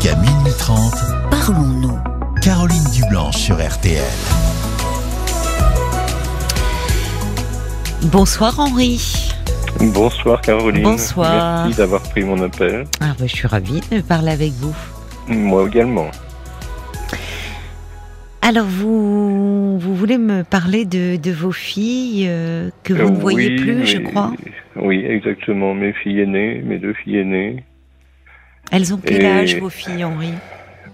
Jusqu'à minuit 30, Parlons-nous. Caroline Dublanche sur RTL. Bonsoir Henri. Bonsoir Caroline. Bonsoir. Merci d'avoir pris mon appel. Ah, bah, je suis ravie de parler avec vous. Moi également. Alors, vous, vous voulez me parler de, de vos filles euh, que vous Euh, ne voyez oui, plus, je crois? Oui, exactement. Mes filles aînées, mes deux filles aînées, Elles ont quel Et- âge, vos filles, Henri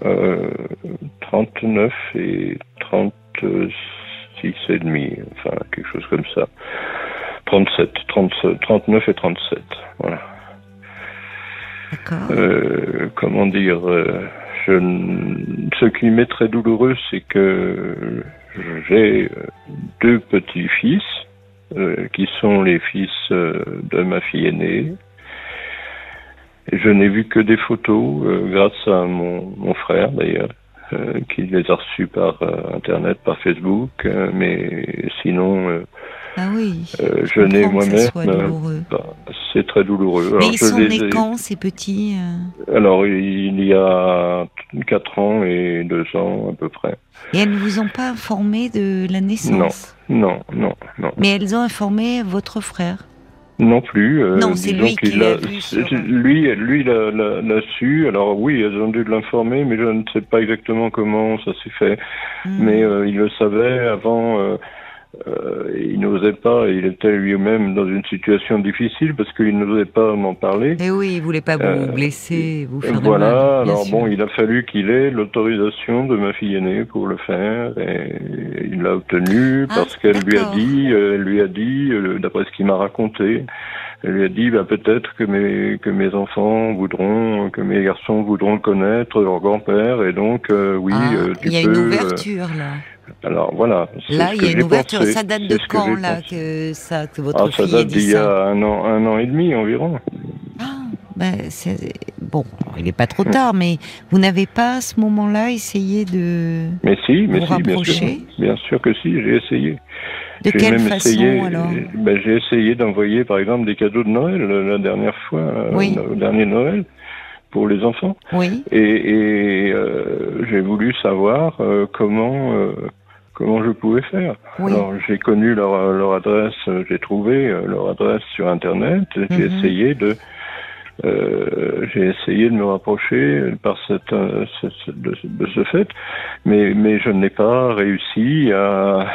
euh, 39 et 36 et demi, enfin quelque chose comme ça. 37, 37 39 et 37. Voilà. D'accord. Euh, comment dire euh, je, Ce qui m'est très douloureux, c'est que j'ai euh, deux petits-fils euh, qui sont les fils de ma fille aînée. Je n'ai vu que des photos euh, grâce à mon, mon frère d'ailleurs, euh, qui les a reçus par euh, Internet, par Facebook. mais sinon, ah oui. je n'ai moi-même... pas- c'est très douloureux. Mais Alors, ils je sont nés ai- quand, ces petits alors, il y a 4 ans et 2 ans à peu près. Et elles ne vous ont pas informé de la naissance? Non, non, non. Mais elles ont informé votre frère? Non plus. euh, Non, c'est lui qui l'a vu sur- Lui, lui l'a, su. Alors oui, elles ont dû l'informer, mais je ne sais pas exactement comment ça s'est fait. Hmm. Mais euh, il le savait avant. euh, euh, il n'osait pas. Il était lui-même dans une situation difficile parce qu'il n'osait pas m'en parler. Eh oui, il voulait pas vous Euh, blesser, vous faire de Voilà, mal. bien alors sûr. bon, il a fallu qu'il ait l'autorisation de ma fille aînée pour le faire et il l'a obtenu Ah, parce qu'elle lui a dit, euh, elle lui a dit, euh, d'après ce qu'il m'a raconté, elle lui a dit, bah, peut-être que mes, que mes enfants voudront, que mes garçons voudront connaître leur grand-père et donc, euh, oui, Ah, euh, tu il y a peux, une euh, ouverture là. Alors voilà. Là, il y a une ouverture. pensé, Ça date de que quand là que ça que votre Ah, ça fille ait date d'il y ça a un an, un an et demi environ. Ah, ben, bon, il n'est pas trop tard, mais vous n'avez pas à ce moment-là essayé de Mais si, mais Vous si, bien sûr. Bien sûr que si, j'ai essayé. de quelle même façon essayé, alors ben, J'ai essayé d'envoyer par exemple des cadeaux de Noël la dernière fois, euh, Oui. au dernier Noël, pour les enfants. Oui. Et, et, euh, j'ai voulu savoir euh, comment euh, comment je pouvais faire. Oui. Alors j'ai connu leur, leur adresse, j'ai trouvé leur adresse sur internet. et J'ai Mhm. essayé de j'ai essayé de me rapprocher par cette, ce- ce- de, de ce fait, mais, mais je n'ai pas réussi à,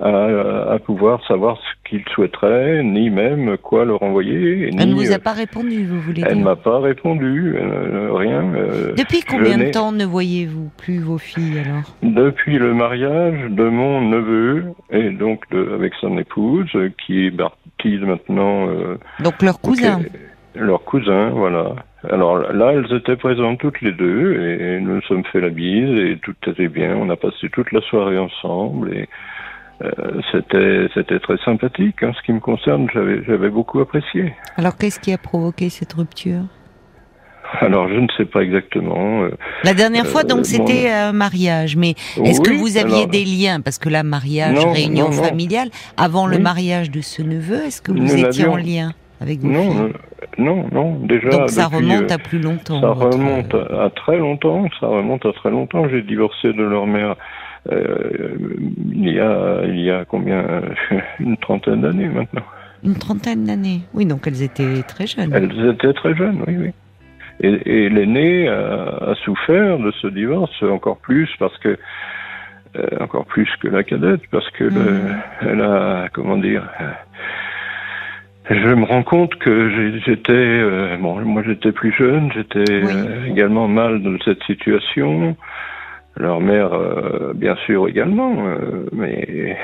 à, à pouvoir savoir ce qu'ils souhaiteraient, ni même quoi leur envoyer. Elle ne vous a euh, pas répondu, vous voulez elle dire m'a pas répondu, euh, rien. euh, Depuis combien de temps ne voyez-vous plus vos filles alors? Depuis le mariage de mon neveu et donc de, avec son épouse, qui est partie maintenant. euh, Donc leur cousin. leur cousin, voilà. Alors là, elles étaient présentes toutes les deux et nous nous sommes fait la bise et tout était bien. On a passé toute la soirée ensemble et euh, c'était c'était très sympathique. En ce qui me concerne, j'avais j'avais beaucoup apprécié. Alors qu'est-ce qui a provoqué cette rupture? Alors je ne sais pas exactement. euh, La dernière fois, Euh, donc, mon- c'était un mariage. Mais est-ce que vous aviez alors, des liens? Parce que là, mariage, Non, réunion non, non. familiale, avant le mariage de ce neveu, est-ce que vous Nous étiez en lien avec vos Non, filles? non, non. Déjà. Donc ça depuis, remonte à plus longtemps. Ça votre- remonte à, très longtemps, ça remonte à très longtemps. J'ai divorcé de leur mère il y a il y a combien une trentaine d'années maintenant. Une trentaine d'années. Oui, donc elles étaient très jeunes. Elles étaient très jeunes, oui, oui. Et, et l'aînée a, a souffert de ce divorce encore plus parce que euh, encore plus que la cadette parce que le- Mhm. elle a comment dire. euh, je me rends compte que j'étais euh, bon, moi j'étais plus jeune, j'étais Oui. euh, également mal dans cette situation. Leur mère, euh, bien sûr également, euh, mais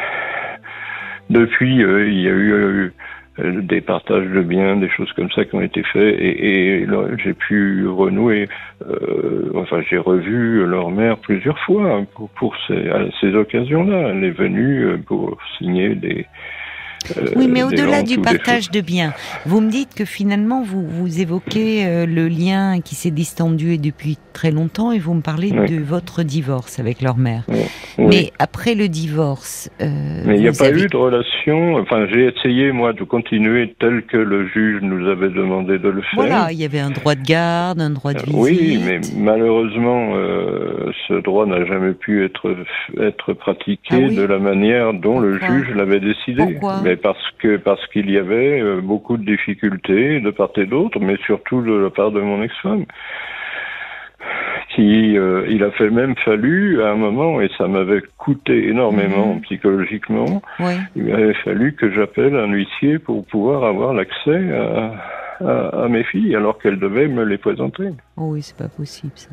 depuis euh, il y a eu des partages de biens, des choses comme ça qui ont été faits, et, et j'ai pu renouer. euh, enfin, j'ai revu leur mère plusieurs fois pour, pour ces, à ces occasions-là. Elle est venue pour signer des Oui, mais au-delà du partage de biens, vous me dites que finalement vous vous évoquez euh, le lien qui s'est distendu depuis très longtemps et vous me parlez Oui. de votre divorce avec leur mère. Oui. Mais après le divorce, euh, Mais il n'y a pas avez- eu de relation. Enfin, j'ai essayé moi de continuer tel que le juge nous avait demandé de le faire. Voilà, il y avait un droit de garde, un droit de Euh, visite. Oui, mais malheureusement, euh, ce droit n'a jamais pu être être pratiqué Ah oui de la manière dont le juge l'avait décidé. Pourquoi? Mais parce que parce qu'il y avait euh, beaucoup de difficultés de part et d'autre, mais surtout de la part de mon ex-femme. Qui, euh, il a fait même fallu à un moment, et ça m'avait coûté énormément Mhm. psychologiquement, Oui. il avait fallu que j'appelle un huissier pour pouvoir avoir l'accès à, à, à mes filles, alors qu'elles devaient me les présenter. Oh oui, c'est pas possible ça.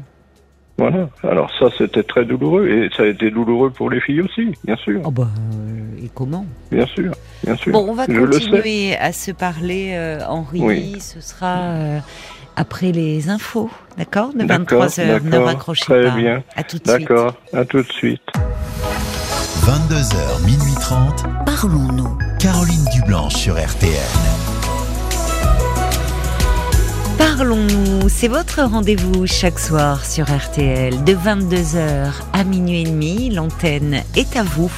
Voilà. Alors ça, c'était très douloureux, et ça a été douloureux pour les filles aussi, bien sûr, Oh bah, euh, et comment bien sûr, bien sûr. Bon, on va Je continuer à se parler, euh, Henri. Oui. Ce sera euh, après les infos, d'accord? De D'accord, 23h. Ne raccrochez Très pas. bien. À tout de suite. D'accord, à tout de suite. 22h, minuit 30. Parlons-nous. Caroline Dublanche sur RTL. Parlons-nous, c'est votre rendez-vous chaque soir sur RTL de 22h à minuit et demi. L'antenne est à vous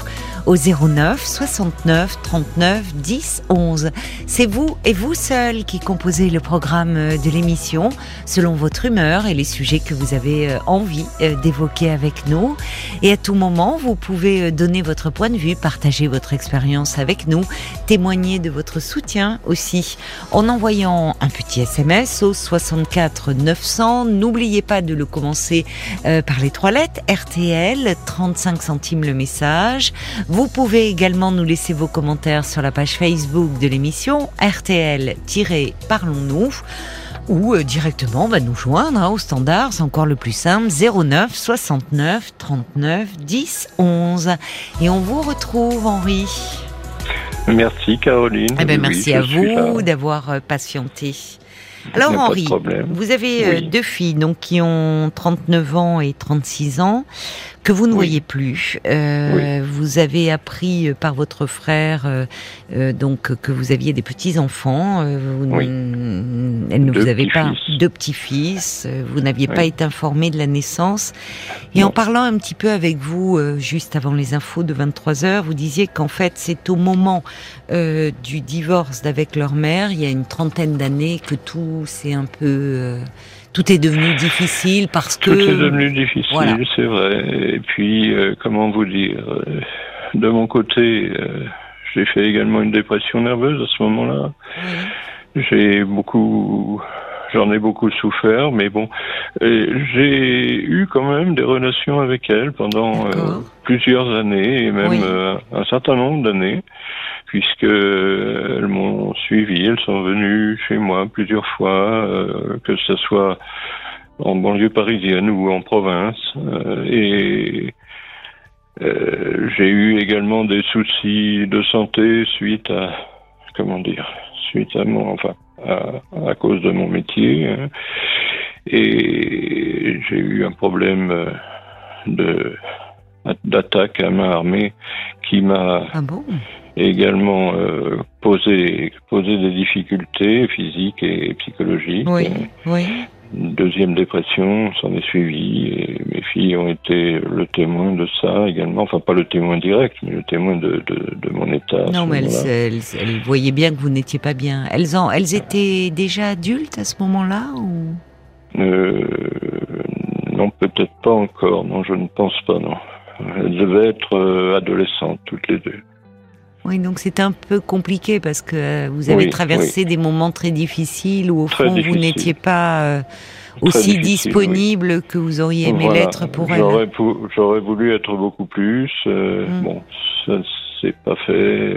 au 09 69 39 10 11. C'est vous et vous seul qui composez le programme de l'émission selon votre humeur et les sujets que vous avez euh, envie euh, d'évoquer avec nous. Et à tout moment, vous pouvez euh, donner votre point de vue, partager votre expérience avec nous, témoigner de votre soutien aussi en envoyant un petit SMS au 64 900. N'oubliez pas de le commencer euh, par les trois lettres RTL, 35 centimes le message. Pouvez également nous laisser vos commentaires sur la page Facebook de l'émission RTL-Parlons-nous ou euh, directement bah, nous joindre hein, au standard, c'est encore le plus simple, 09 69 39 10 11. Et on vous retrouve Henri. Merci Caroline. Eh ben, Oui, merci à vous d'avoir euh, patienté. Alors Henri, vous avez euh, Oui. deux filles donc qui ont 39 ans et 36 ans que vous ne Oui. voyez plus. Euh, Vous avez appris euh, par votre frère euh, euh, donc que vous aviez des petits enfants. vous Oui. n- Elle ne Deux vous avait pas deux petits-fils. euh, Vous n'aviez pas été informé de la naissance. Et en parlant un petit peu avec vous euh, juste avant les infos de 23 heures, vous disiez qu'en fait c'est au moment euh, du divorce d'avec leur mère, il y a une trentaine d'années, que tout c'est un peu, euh, tout est devenu difficile parce que. Tout est devenu difficile, voilà. c'est vrai. Et puis, euh, comment vous dire euh, De mon côté, euh, j'ai fait également une dépression nerveuse à ce moment-là. Oui. J'ai beaucoup, j'en ai beaucoup souffert, mais bon, j'ai eu quand même des relations avec elle pendant euh, plusieurs années et même Oui. euh, un certain nombre d'années, puisque elles m'ont suivi, elles sont venues chez moi plusieurs fois, euh, que ce soit en banlieue parisienne ou en province, euh, et euh, j'ai eu également des soucis de santé suite à, comment dire, suite à mon, enfin, à, à cause de mon métier. hein. Et j'ai eu un problème de d'attaque à main armée qui m'a Ah bon? également euh, posé posé des difficultés physiques et psychologiques. Oui, Euh, oui. Deuxième dépression s'en est suivie et mes filles ont été le témoin de ça également. Enfin, pas le témoin direct, mais le témoin de, de, de mon état. Non, mais elles, moment-là. elles, elles voyaient bien que vous n'étiez pas bien. Elles, en, elles étaient déjà adultes à ce moment-là ou? Euh, non, peut-être pas encore. Non, je ne pense pas, non. Elles devaient être euh, adolescentes, toutes les deux. Oui, donc c'était un peu compliqué parce que euh, vous avez Oui, traversé des moments très difficiles où au Très fond vous n'étiez pas euh, aussi disponible que vous auriez aimé Voilà. l'être pour elles. J'aurais, pou- j'aurais voulu être beaucoup plus. euh, Mm. Bon, ça s'est pas fait.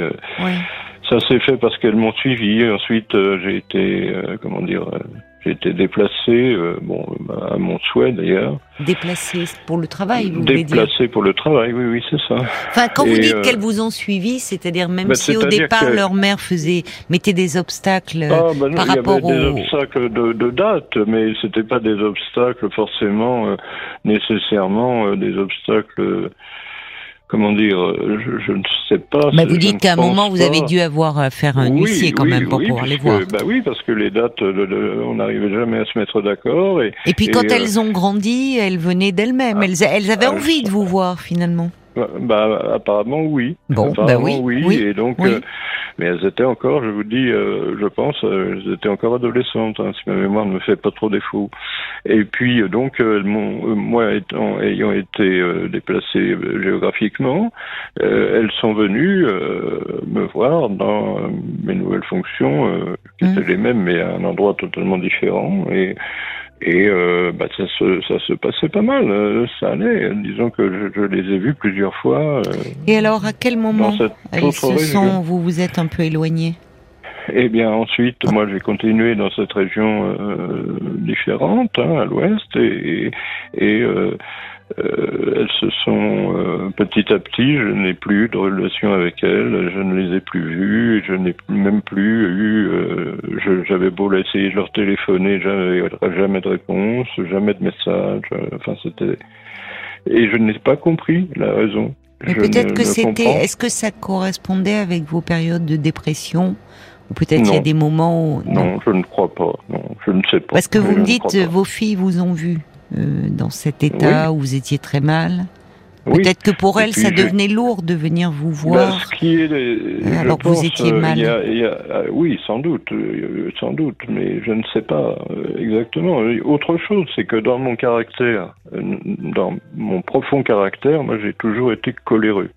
Ça s'est fait parce qu'elles m'ont suivi. Ensuite, j'ai été, euh, comment dire, euh, j'ai été déplacé, euh, bon, à mon souhait d'ailleurs. Déplacé pour le travail, vous voulez dire Déplacé pour le travail, oui, oui, c'est ça. Enfin, quand vous dites euh, qu'elles vous ont suivi, c'est-à-dire même bah, si au départ que- leur mère faisait mettait des obstacles. Ah, bah non, par il y avait des obstacles de, de date, mais c'était pas des obstacles forcément euh, nécessairement euh, des obstacles, euh, comment dire, je, je, ne sais pas. Mais vous dites qu'à un moment, vous avez dû avoir à faire un oui, huissier quand oui, même pour oui, pouvoir les voir. Bah oui, parce que les dates, de- de- on n'arrivait jamais à se mettre d'accord. Et, Et puis quand euh, elles ont grandi, elles venaient d'elles-mêmes. Elles, elles avaient ah, envie de vous voir finalement. Bah, bah, apparemment oui. Bon, apparemment, bah oui, oui, Et donc, oui. euh, mais elles étaient encore, je vous dis, euh, je pense, euh, elles étaient encore adolescentes, hein, si ma mémoire ne me fait pas trop défaut. Et puis euh, donc, euh, euh, moi étant, ayant été euh, déplacé géographiquement, euh, elles sont venues euh, me voir dans mes nouvelles fonctions, euh, qui étaient les mêmes, mais à un endroit totalement différent. Et et euh, bah, ça, se, ça se passait pas mal, euh, ça allait. Disons que je, je les ai vus plusieurs fois. euh, Et alors, à quel moment dans autre se sont, vous vous êtes un peu éloigné Eh bien, ensuite, moi, j'ai continué dans cette région euh, différente, hein, à l'ouest, et, et, et, euh, elles se sont euh, petit à petit. Je n'ai plus de relation avec elles, je ne les ai plus vues, je n'ai même plus eu. euh, J'avais beau essayer de leur téléphoner, jamais, jamais de réponse, jamais de message. Enfin, c'était. Et je n'ai pas compris la raison. Mais peut-être que c'était. Est-ce que ça correspondait avec vos périodes de dépression? Ou peut-être il y a Non. des moments où. Non, je ne crois pas. Non, je ne sais pas. Parce que vous me dites, vos filles vous ont vu dans cet état où vous étiez très mal. Oui. Peut-être que pour puis ça je- devenait lourd de venir vous Bah, voir. ce qui est, euh, je alors que vous étiez euh, mal. il y a- il y a- oui, sans doute, euh, sans doute, mais je ne sais pas euh, exactement. Autre chose, c'est que dans mon caractère, euh, dans mon profond caractère, moi, j'ai toujours été coléreux.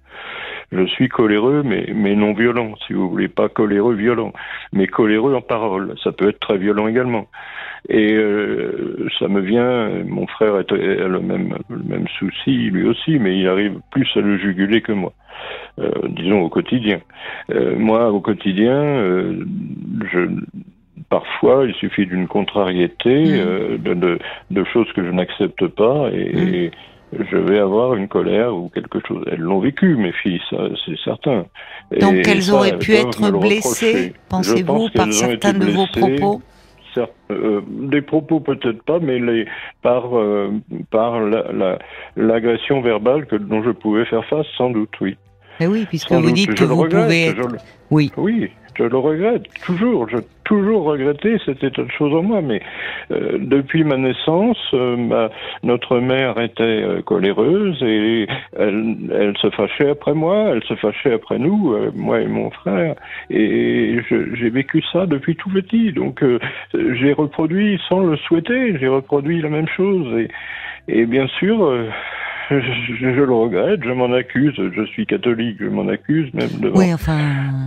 Je suis coléreux, mais, mais non violent, si vous voulez, pas coléreux violent, mais coléreux en parole. Ça peut être très violent également. Et euh, ça me vient, mon frère a le même, le même souci, lui aussi, mais il arrive plus à le juguler que moi. Euh, disons au quotidien. Euh, moi, au quotidien, euh, je, parfois, il suffit d'une contrariété, Mhm. euh, de, de, de choses que je n'accepte pas, et, Mhm. et je vais avoir une colère ou quelque chose. Elles l'ont vécu, mes filles, ça, c'est certain. Donc Et elles ça, auraient pu être blessées, pensez-vous, pense par certains de vos propos Certes, euh, des propos peut-être pas, mais les, par, euh, par la- la- l'agression verbale que, dont je pouvais faire face, sans doute, oui. Oui, puisque Sans vous doute. dites que vous regrette, pouvez être. Oui. Oui, je le regrette, toujours. Je toujours regretté cet état de choses en moi, mais euh, depuis ma naissance, euh, notre mère était euh, coléreuse et elle, elle se fâchait après moi, elle se fâchait après nous, euh, moi et mon frère, et j'ai vécu ça depuis tout petit. Donc euh, j'ai reproduit sans le souhaiter, j'ai reproduit la même chose et, et bien sûr. Je, je le regrette, je m'en accuse, je suis catholique, je m'en accuse même devant Oui, enfin,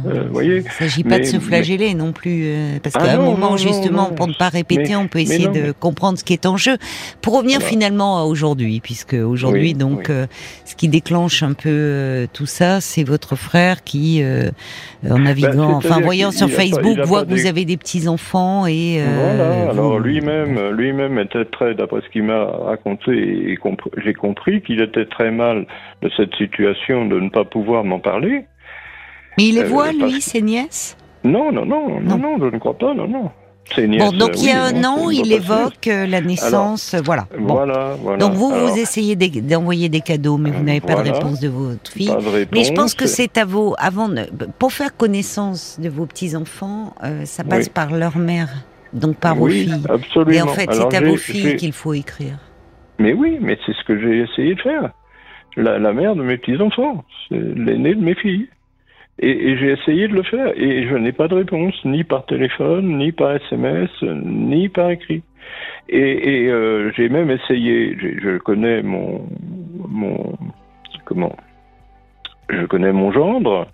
Euh, voyez, il ne s'agit pas mais- de se flageller non plus, euh, parce Ah qu'à un non, moment, non, justement, non, pour ne pas répéter, mais- on peut essayer de comprendre ce qui est en jeu. Pour revenir Voilà. finalement à aujourd'hui, puisque aujourd'hui, Oui, donc, oui. euh, ce qui déclenche un peu euh, tout ça, c'est votre frère qui, euh, en naviguant, Bah, enfin, voyant sur pas- Facebook, voit que vous avez des petits enfants et. euh, Voilà, alors lui-même, lui-même était très, d'après ce qu'il m'a raconté, et j'ai compris qu'il était très mal de cette situation de ne pas pouvoir m'en parler. Mais il les euh, voit, lui, ses nièces? Non, non, non, non, Non. je ne crois pas, non, non. Bon, donc euh, il y a un an, il évoque euh, la naissance, voilà. Bon. Voilà, voilà. Donc vous, Alors, vous essayez d'e- d'envoyer des cadeaux, mais vous Euh, n'avez pas de réponse de votre fille. pas de Mais je pense que c'est à vos, avant de, pour faire connaissance de vos petits enfants, euh, ça passe Oui. par leur mère, donc par vos filles. absolument. Et en fait, c'est à vos filles qu'il faut écrire. Mais oui, mais c'est ce que j'ai essayé de faire. La, mère de mes petits-enfants, c'est l'aîné de mes filles. Et, j'ai essayé de le faire. Et je n'ai pas de réponse, ni par téléphone, ni par SMS, ni par écrit. Et, et, euh, j'ai même essayé, je connais mon, mon, comment, je connais mon gendre,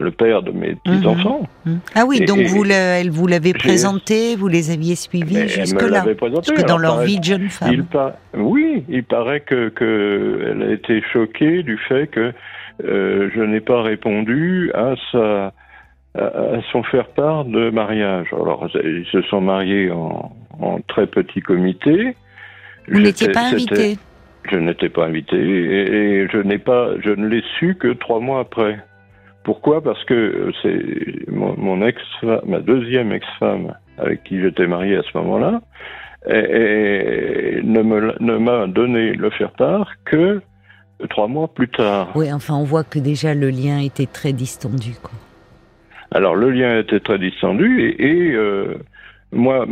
le père de mes petits-enfants. Hmm. Ah oui, Et- donc vous, le- elle vous l'avez présenté, vous les aviez suivis jusque-là. Parce que dans leur vie de jeune Il femme. Oui, il paraît que, que elle a été choquée du fait que euh, je n'ai pas répondu à sa à, à son faire part de mariage. Alors ils se sont mariés en, en très petit comité. Vous n'étiez pas invité. Je n'étais pas invité et, et je n'ai pas, je ne l'ai su que trois mois après. Pourquoi? Parce que euh, c'est mon, mon ex, ma deuxième ex-femme avec qui j'étais marié à ce moment-là, et, et ne me- ne m'a donné le faire part que trois mois plus tard. Oui, enfin, on voit que déjà le lien était très distendu. Quoi. Alors, le lien était très distendu et, et euh, moi,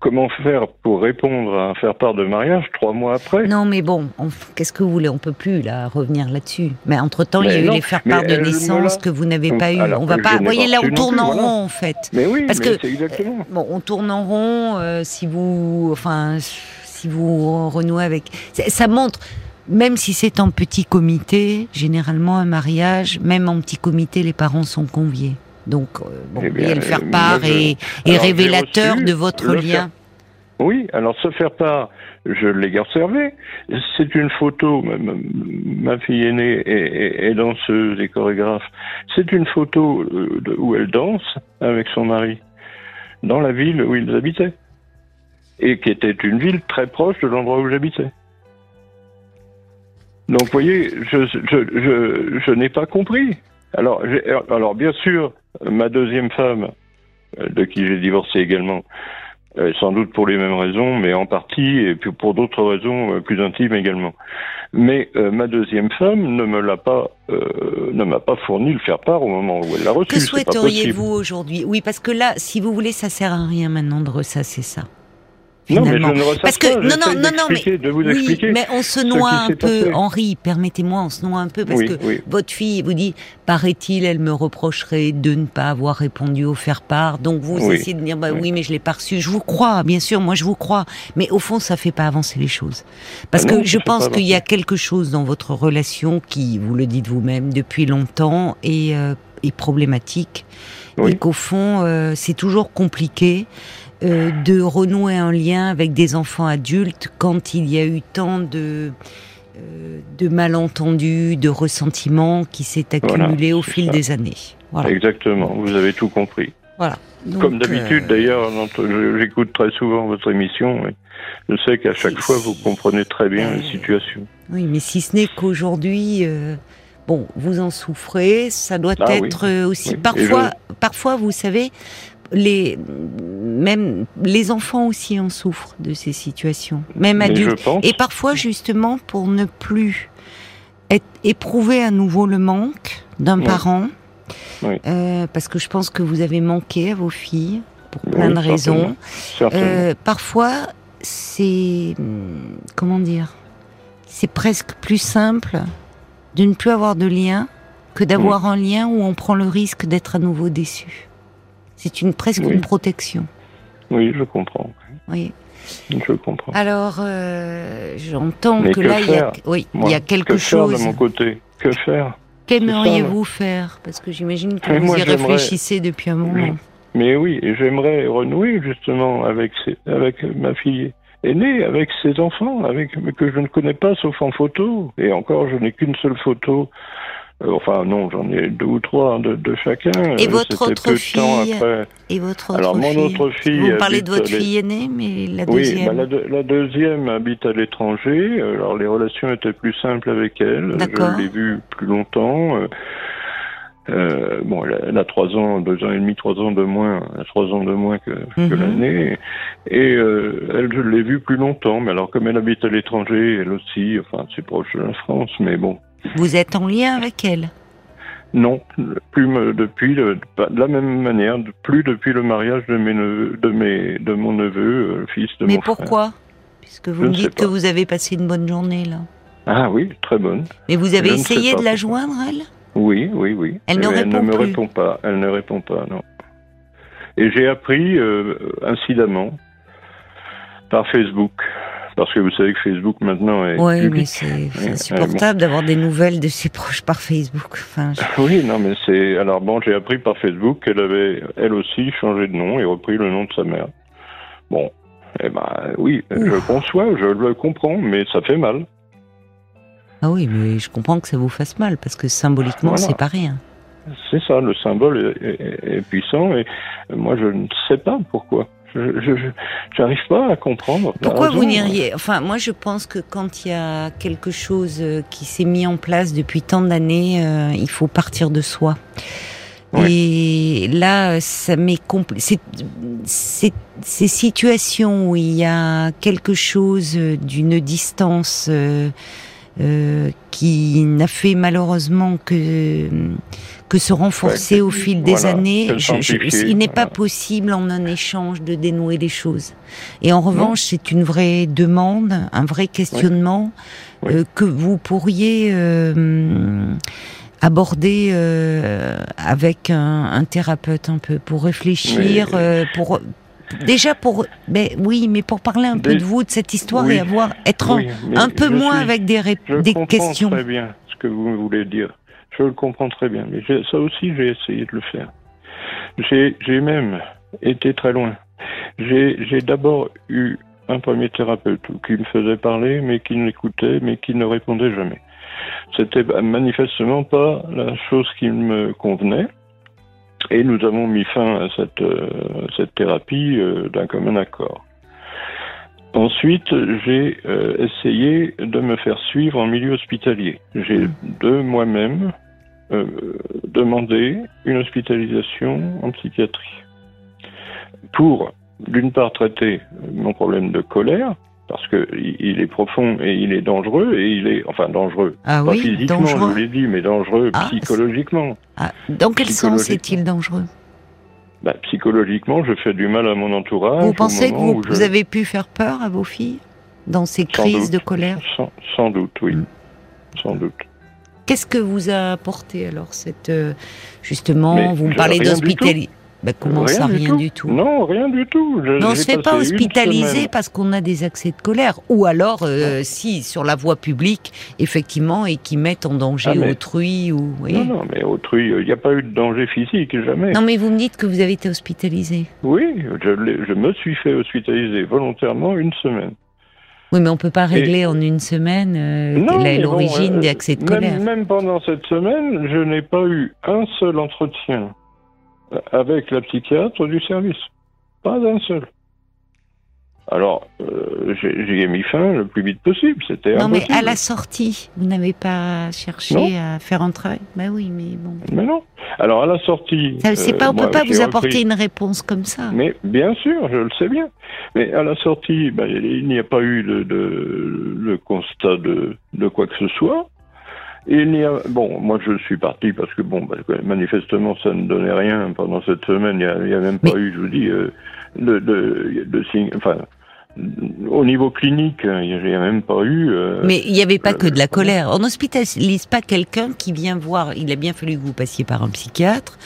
comment faire pour répondre à un faire part de mariage trois mois après? Non, mais bon, qu'est-ce que vous voulez? On peut plus là revenir là-dessus. Mais entre temps, il y a eu les faire part de naissance que vous n'avez pas eu. on va pas. Vous voyez là, on tourne en rond en fait. Mais oui, parce que exactement. bon, on tourne en rond. Euh, si vous, enfin, si vous renouez avec, ça montre même si c'est en petit comité, généralement un mariage, même en petit comité, les parents sont conviés. Donc, euh, bon, eh le faire part est, révélateur de votre lien. Oui, alors se faire part, je l'ai observé. C'est une photo, ma, fille aînée est, danseuse et chorégraphe. C'est une photo euh, où elle danse avec son mari dans la ville où ils habitaient et qui était une ville très proche de l'endroit où j'habitais. Donc, vous voyez, je, je, je n'ai pas compris. Alors, alors, bien sûr, ma deuxième femme, euh, de qui j'ai divorcé également, euh, sans doute pour les mêmes raisons, mais en partie, et puis pour d'autres raisons euh, plus intimes également. Mais ma deuxième femme ne me l'a pas, ne m'a pas fourni le faire part au moment où elle l'a reçu. Que souhaiteriez-vous aujourd'hui? Oui, parce que là, si vous voulez, ça sert à rien maintenant de ressasser ça. Non, mais je ne Parce que non, non, non, non, mais de vous oui, mais on se noie un peu, Henri. Permettez-moi, on se noie un peu parce que votre fille vous dit, paraît-il, elle me reprocherait de ne pas avoir répondu au faire part. Donc vous essayez de dire, bah oui, mais je l'ai pas reçu. Je vous crois, bien sûr, moi je vous crois. Mais au fond, ça fait pas avancer les choses. Parce ah que je pense qu'il y a quelque chose dans votre relation qui, vous le dites vous-même, depuis longtemps est, euh, est problématique. Et qu'au fond, euh, c'est toujours compliqué. Euh, de renouer un lien avec des enfants adultes quand il y a eu tant de euh, de malentendus, de ressentiments qui s'est accumulé au fil des années. Exactement, vous avez tout compris. Voilà. Comme d'habitude, euh, d'ailleurs, j'écoute très souvent votre émission. Et je sais qu'à chaque fois, vous comprenez très bien la situation. Oui, mais si ce n'est qu'aujourd'hui, bon, vous en souffrez, ça doit ah être aussi. Parfois, parfois, vous savez, les, même les enfants aussi en souffrent de ces situations, même adultes. Et parfois, justement, pour ne plus être, éprouver à nouveau le manque d'un parent, euh, parce que je pense que vous avez manqué à vos filles pour plein de raisons. Euh, parfois, c'est comment dire, c'est presque plus simple de ne plus avoir de lien que d'avoir un lien où on prend le risque d'être à nouveau déçu. C'est une presque une protection. Oui, je comprends. Oui. Je comprends. Alors, euh, j'entends que, là, il y a, oui, il y a quelque que chose. Faire de mon côté? Que faire? Qu'aimeriez-vous faire? Parce que j'imagine que vous y réfléchissez depuis un moment. Mais oui, j'aimerais renouer justement avec, avec ma fille aînée, avec ses enfants, avec que je ne connais pas sauf en photo. Et encore, je n'ai qu'une seule photo enfin, non, j'en ai deux ou trois de, chacun. Et euh, votre autre fille Et votre autre Alors, mon autre fille. Vous parlez de votre fille aînée, mais la deuxième. Oui, bah, la, deuxième habite à l'étranger. Alors, les relations étaient plus simples avec elle. Je l'ai vue plus longtemps. Euh, bon, elle a, trois ans, deux ans et demi, trois ans de moins, trois ans de moins que, mhm. l'année. Et elle, je l'ai vue plus longtemps. Mais alors, comme elle habite à l'étranger, elle aussi, enfin, c'est proche de la France, mais bon. Vous êtes en lien avec elle Non, plus depuis de la même manière, plus depuis le mariage de mes de mes de mon neveu, euh, fils de Mais mon frère. Mais pourquoi Puisque vous me dites que vous avez passé une bonne journée là. Ah oui, très bonne. Mais vous avez essayé de la joindre elle Oui, oui, oui. Elle ne répond elle ne me répond pas. Elle ne répond pas, non. Et j'ai appris euh, incidemment par Facebook parce que vous savez que Facebook maintenant est. Oui, mais c'est insupportable d'avoir des nouvelles de ses proches par Facebook. Enfin, Oui, non, mais c'est. Alors bon, j'ai appris par Facebook qu'elle avait, elle aussi, changé de nom et repris le nom de sa mère. Bon, eh ben oui, je conçois, je le comprends, mais ça fait mal. Ah oui, mais je comprends que ça vous fasse mal parce que symboliquement, c'est pas rien. C'est ça, le symbole est puissant et moi je ne sais pas pourquoi. Je n'arrive pas à comprendre. Pourquoi vous n'iriez Enfin, moi, je pense que quand il y a quelque chose euh, qui s'est mis en place depuis tant d'années, euh, il faut partir de soi. Et là, ça m'est ces situations où il y a quelque chose d'une distance euh, euh, qui n'a fait malheureusement que que se renforcer Ouais, au fil des voilà, années. Je- je- il n'est pas possible en un échange de dénouer les choses. Et en revanche, c'est une vraie demande, un vrai questionnement Oui. euh, que vous pourriez euh, aborder euh, avec un, un thérapeute un peu pour réfléchir, euh, pour déjà pour, ben oui, mais pour parler un peu de vous, de cette histoire Oui. et avoir être Oui, mais un peu moins suis- avec des, ré- Je des comprends questions. très bien ce que vous voulez dire. Je le comprends très bien. Mais ça aussi, j'ai essayé de le faire. J'ai même été très loin. J'ai d'abord eu un premier thérapeute qui me faisait parler, mais qui m'écoutait, mais qui ne répondait jamais. C'était manifestement pas la chose qui me convenait. Et nous avons mis fin à cette, euh, cette thérapie euh, d'un commun accord. Ensuite, j'ai euh, essayé de me faire suivre en milieu hospitalier. J'ai de moi-même demandé une hospitalisation en psychiatrie pour, d'une part, traiter mon problème de colère, parce que il est profond et il est dangereux, et il est, enfin, dangereux, Ah pas oui, physiquement, je dangereux. vous l'ai dit, mais dangereux Ah, psychologiquement. Ah, dans quel sens est-il dangereux? Bah, psychologiquement, je fais du mal à mon entourage. Vous pensez que vous, je- avez pu faire peur à vos filles dans ces Sans crises doute. de colère? Sans, sans doute, oui. Mm. Sans doute. Qu'est-ce que vous a apporté alors cette euh, justement Mais vous me je- parlez rien ben, Comment ça rien du tout? Non, rien du tout. Je- Mais on se fait pas hospitaliser parce qu'on a des accès de colère, ou alors euh, si sur la voie publique, effectivement, et qui mettent en danger Ah, mais- autrui ou. Non, non, mais autrui, il n'y a pas eu de danger physique, jamais. Non, mais vous me dites que vous avez été hospitalisé. Oui, je, je me suis fait hospitaliser volontairement une semaine. Oui, mais on peut pas régler en une semaine euh, Non, mais bon, l'origine euh, des accès de même- colère. Même pendant cette semaine, je n'ai pas eu un seul entretien avec la psychiatre du service. Pas un seul. Alors, euh, j'ai j'y ai mis fin le plus vite possible. C'était Non, mais à la sortie, vous n'avez pas cherché Non. à faire un travail? Ben oui, mais bon. Mais non. Alors, à la sortie... Ça, c'est euh, pas, on moi, peut pas vous repris- apporter une réponse comme ça. Mais bien sûr, je le sais bien. Mais à la sortie, ben, il n'y a pas eu de, de, de constat de, de quoi que ce soit. Il n'y a bon, moi je suis parti parce que bon, parce que manifestement ça ne donnait rien pendant cette semaine. Il n'y a, il y a même pas Mais- eu, je vous dis, euh, de, de, de signe. Enfin, au niveau clinique, il n'y a, il y a même pas eu. euh, Mais il n'y avait pas euh, que de la colère. On n'hospitalise pas quelqu'un qui vient voir. Il a bien fallu que vous passiez par un psychiatre.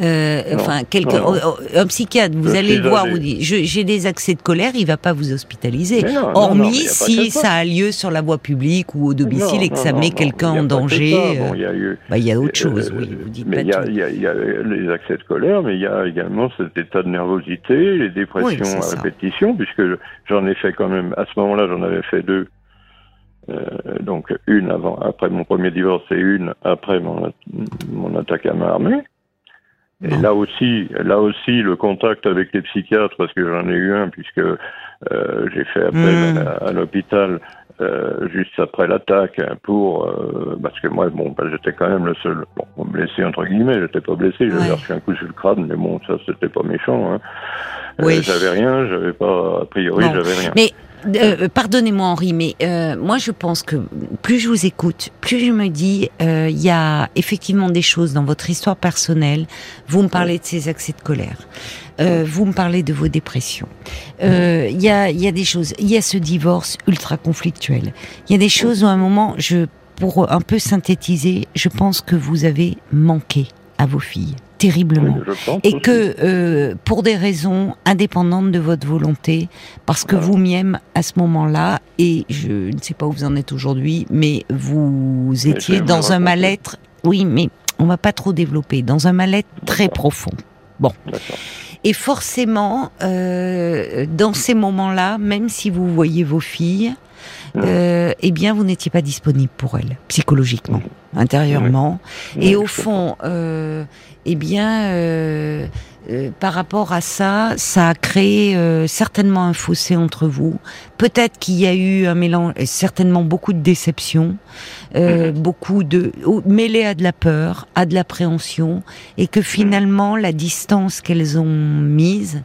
Euh, Non, enfin, quelqu'un, non, non. oh, oh, un psychiatre. Vous Je allez le voir. Vous dites, j'ai des accès de colère. Il va pas vous hospitaliser. Hormis si ça. a lieu sur la voie publique ou au domicile et que ça met quelqu'un en danger. euh, Bon, il y a eu. bah, il y a autre chose. Euh, oui, vous dites mais il y, a, tout. il y a- y a les accès de colère, mais il y a également cet état de nervosité, les dépressions Oui, à répétition, puisque j'en ai fait quand même, à ce moment-là, j'en avais fait deux. Euh, donc une avant, après mon premier divorce et une après mon, mon attaque à main armée. Et là aussi, là aussi, le contact avec les psychiatres, parce que j'en ai eu un, puisque euh, j'ai fait appel à, à l'hôpital euh, juste après l'attaque pour euh, parce que moi, bon, bah, j'étais quand même le seul bon, blessé entre guillemets. J'étais pas blessé, j'avais Ouais. reçu un coup sur le crâne, mais bon, ça c'était pas méchant. Hein. Euh, Oui. j'avais rien, j'avais pas a priori, Bon. j'avais rien. Mais euh, pardonnez-moi Henri, mais euh, moi je pense que plus je vous écoute, plus je me dis euh, il y a effectivement des choses dans votre histoire personnelle. Vous me parlez de ces accès de colère, euh, vous me parlez de vos dépressions. Euh, Il y a y a des choses. Il y a ce divorce ultra conflictuel. Il y a des choses où à un moment je pour un peu synthétiser, je pense que vous avez manqué à vos filles terriblement Oui, et que euh, pour des raisons indépendantes de votre volonté, parce que Voilà. vous m'aimez à ce moment-là, et je ne sais pas où vous en êtes aujourd'hui, mais vous étiez dans un mal-être. Oui, mais on va pas trop développer, dans un mal-être très profond. D'accord. Et forcément, euh, dans ces moments-là, même si vous voyez vos filles. Euh, eh bien, vous n'étiez pas disponible pour elles, psychologiquement, intérieurement. Et au fond, euh, eh bien, euh, euh, par rapport à ça, ça a créé euh, certainement un fossé entre vous. Peut-être qu'il y a eu un mélange, certainement beaucoup de déception, euh, beaucoup de mêlé à de la peur, à de l'appréhension, et que finalement la distance qu'elles ont mise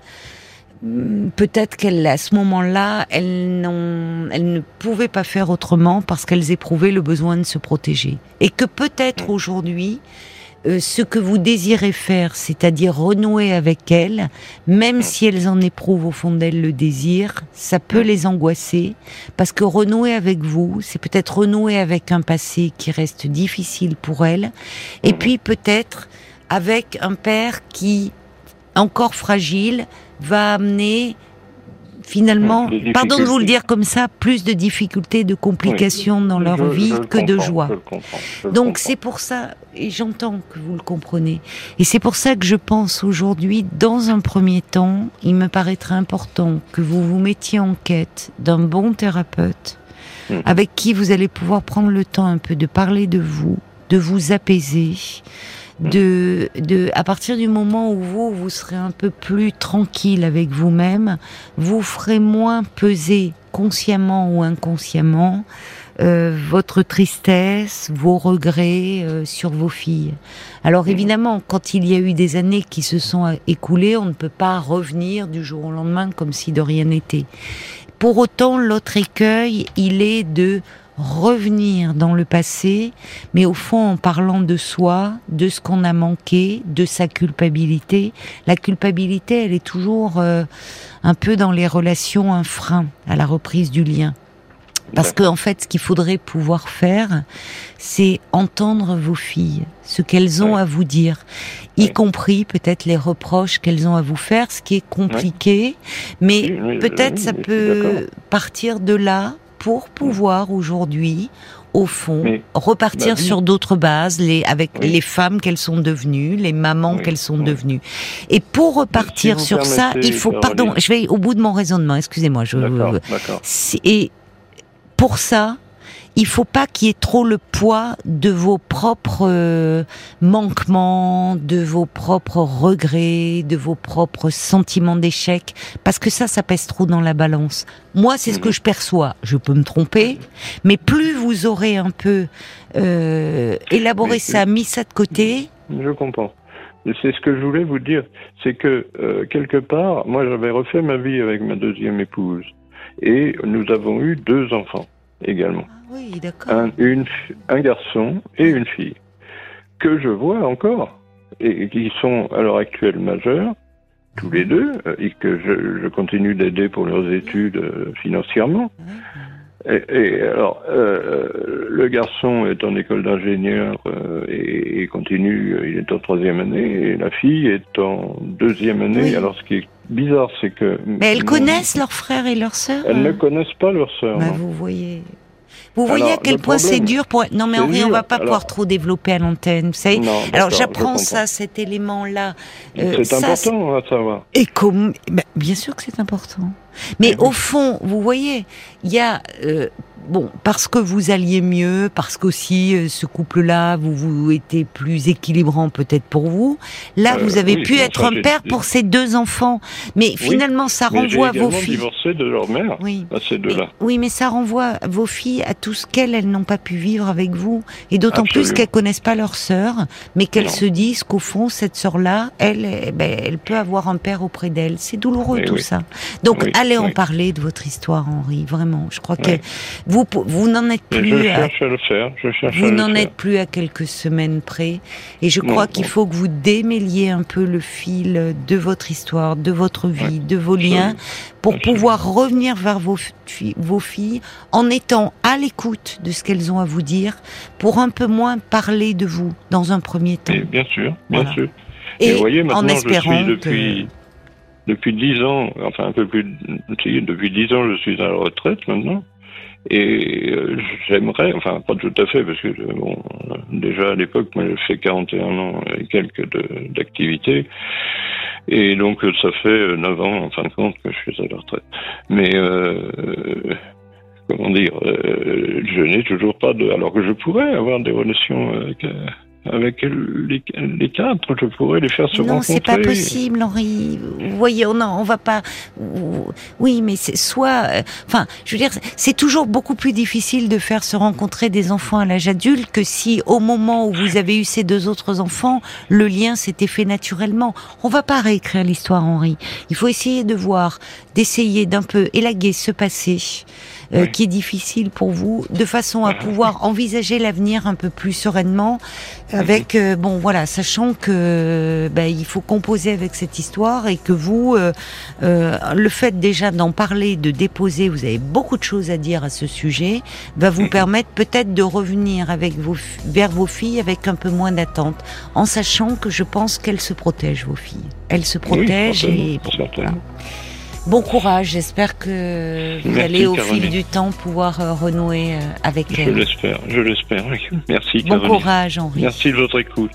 peut-être qu'elle, à ce moment-là, elles, elles ne pouvaient pas faire autrement parce qu'elles éprouvaient le besoin de se protéger. Et que peut-être aujourd'hui, euh, ce que vous désirez faire, c'est-à-dire renouer avec elles, même si elles en éprouvent au fond d'elles le désir, ça peut les angoisser, parce que renouer avec vous, c'est peut-être renouer avec un passé qui reste difficile pour elles, et puis peut-être avec un père qui, encore fragile, va amener finalement, pardon de vous le dire comme ça, plus de difficultés, de complications dans leur Je- vie je le que de joie. le le Donc c'est pour ça, et j'entends que vous le comprenez, et c'est pour ça que je pense aujourd'hui, dans un premier temps, il me paraîtrait important que vous vous mettiez en quête d'un bon thérapeute Mhm. avec qui vous allez pouvoir prendre le temps un peu de parler de vous, de vous apaiser, de, de, à partir du moment où vous, vous serez un peu plus tranquille avec vous-même, vous ferez moins peser consciemment ou inconsciemment euh, votre tristesse, vos regrets euh, sur vos filles. Alors évidemment, quand il y a eu des années qui se sont écoulées, on ne peut pas revenir du jour au lendemain comme si de rien n'était. Pour autant, l'autre écueil, il est de revenir dans le passé, mais au fond en parlant de soi, de ce qu'on a manqué, de sa culpabilité. La culpabilité, elle est toujours euh, un peu dans les relations un frein à la reprise du lien. Parce que en fait, ce qu'il faudrait pouvoir faire, c'est entendre vos filles, ce qu'elles ont à vous dire, y compris peut-être les reproches qu'elles ont à vous faire, ce qui est compliqué, mais Oui, peut-être ça peut partir de là pour pouvoir aujourd'hui, au fond, Mais- repartir bah oui. sur d'autres bases, les, avec Oui. les femmes qu'elles sont devenues, les mamans Oui, qu'elles sont devenues. Et pour repartir sur ça, il faut, pardon, je vais au bout de mon raisonnement, excusez-moi, je, Et pour ça, il faut pas qu'il y ait trop le poids de vos propres euh, manquements, de vos propres regrets, de vos propres sentiments d'échec, parce que ça, ça pèse trop dans la balance. Moi, c'est ce que Mhm. je perçois. Je peux me tromper, mais plus vous aurez un peu euh, élaboré Mais- ça, mis ça de côté, Je comprends. C'est ce que je voulais vous dire, c'est que euh, quelque part, moi j'avais refait ma vie avec ma deuxième épouse et nous avons eu deux enfants également, ah oui, d'accord. un, une, un garçon et une fille que je vois encore et qui sont à l'heure actuelle majeurs tous les deux euh, et que je, je continue d'aider pour leurs études euh, financièrement. Et, et alors, euh, le garçon est en école d'ingénieur euh, et, et continue, il est en troisième année, et la fille est en deuxième année. Oui. Alors, ce qui est bizarre, c'est que... Mais elles connaissent leurs frères et leurs sœurs Elles ne hein connaissent pas leur sœur. Bah, vous voyez. Vous voyez Alors, à quel point c'est dur pour. Non, mais Henri, on va pas Alors- pouvoir trop développer à l'antenne. Vous savez. Non, Alors, j'apprends ça, cet élément-là. Euh, c'est important à savoir. Et comme, ben, bien sûr que c'est important. Mais Eh oui. au fond, vous voyez, il y a euh, bon parce que vous alliez mieux, parce qu'aussi euh, ce couple-là, vous vous étiez plus équilibrant peut-être pour vous. Là, Euh, vous avez oui, pu être un père pour ces deux enfants. Mais finalement, ça Mais renvoie à vos filles. divorcé de leur mère, Oui. à ces deux-là. oui, mais ça renvoie vos filles à tout ce qu'elles, elles n'ont pas pu vivre avec vous. Et d'autant plus qu'elles connaissent pas leur sœur, mais qu'elles se disent qu'au fond, cette sœur-là, elle, eh ben, elle peut avoir un père auprès d'elle. C'est douloureux tout ça. Donc, allez en parler de votre histoire, Henri, vraiment. Je crois que. Vous, vous n'en êtes je plus à, cherche à le faire, je cherche vous n'en êtes plus à quelques semaines près. Et je crois qu'il faut que vous démêliez un peu le fil de votre histoire, de votre vie, de vos liens, pour Absolument. pouvoir revenir vers vos, fi- vos filles en étant à l'écoute de ce qu'elles ont à vous dire, pour un peu moins parler de vous dans un premier temps. Et bien sûr, bien Voilà. sûr. Et Et vous voyez, en maintenant, je espérant suis depuis, que... depuis 10 ans, enfin un peu plus, depuis 10 ans, je suis à la retraite maintenant. Et euh, j'aimerais, enfin pas tout à fait, parce que euh, bon, déjà à l'époque, moi j'ai fait 41 ans et quelques d'activité. Et donc euh, ça fait euh, 9 ans en fin de compte que je suis à la retraite. Mais euh, comment dire, euh, je n'ai toujours pas de... Alors que je pourrais avoir des relations avec, avec les, les, quatre, je pourrais les faire se rencontrer. Non, c'est pas possible, Henri. Vous voyez, on, on va pas. Oui, mais c'est soit. Euh, enfin, je veux dire, c'est toujours beaucoup plus difficile de faire se rencontrer des enfants à l'âge adulte que si, au moment où vous avez eu ces deux autres enfants, le lien s'était fait naturellement. On va pas réécrire l'histoire, Henri. Il faut essayer de voir, d'essayer d'un peu élaguer ce passé euh, qui est difficile pour vous, de façon à pouvoir envisager l'avenir un peu plus sereinement, avec euh, bon voilà, sachant que ben, il faut composer avec cette histoire et que vous, euh, le fait déjà d'en parler, de déposer, vous avez beaucoup de choses à dire à ce sujet, va vous permettre peut-être de revenir avec vos vers vos filles avec un peu moins d'attente, en sachant que je pense qu'elles se protègent vos filles, elles se protègent et Bon courage, j'espère que vous allez au fil du temps pouvoir euh, renouer euh, avec elle. Je l'espère, je l'espère. Merci. Bon courage, Henri. Merci de votre écoute.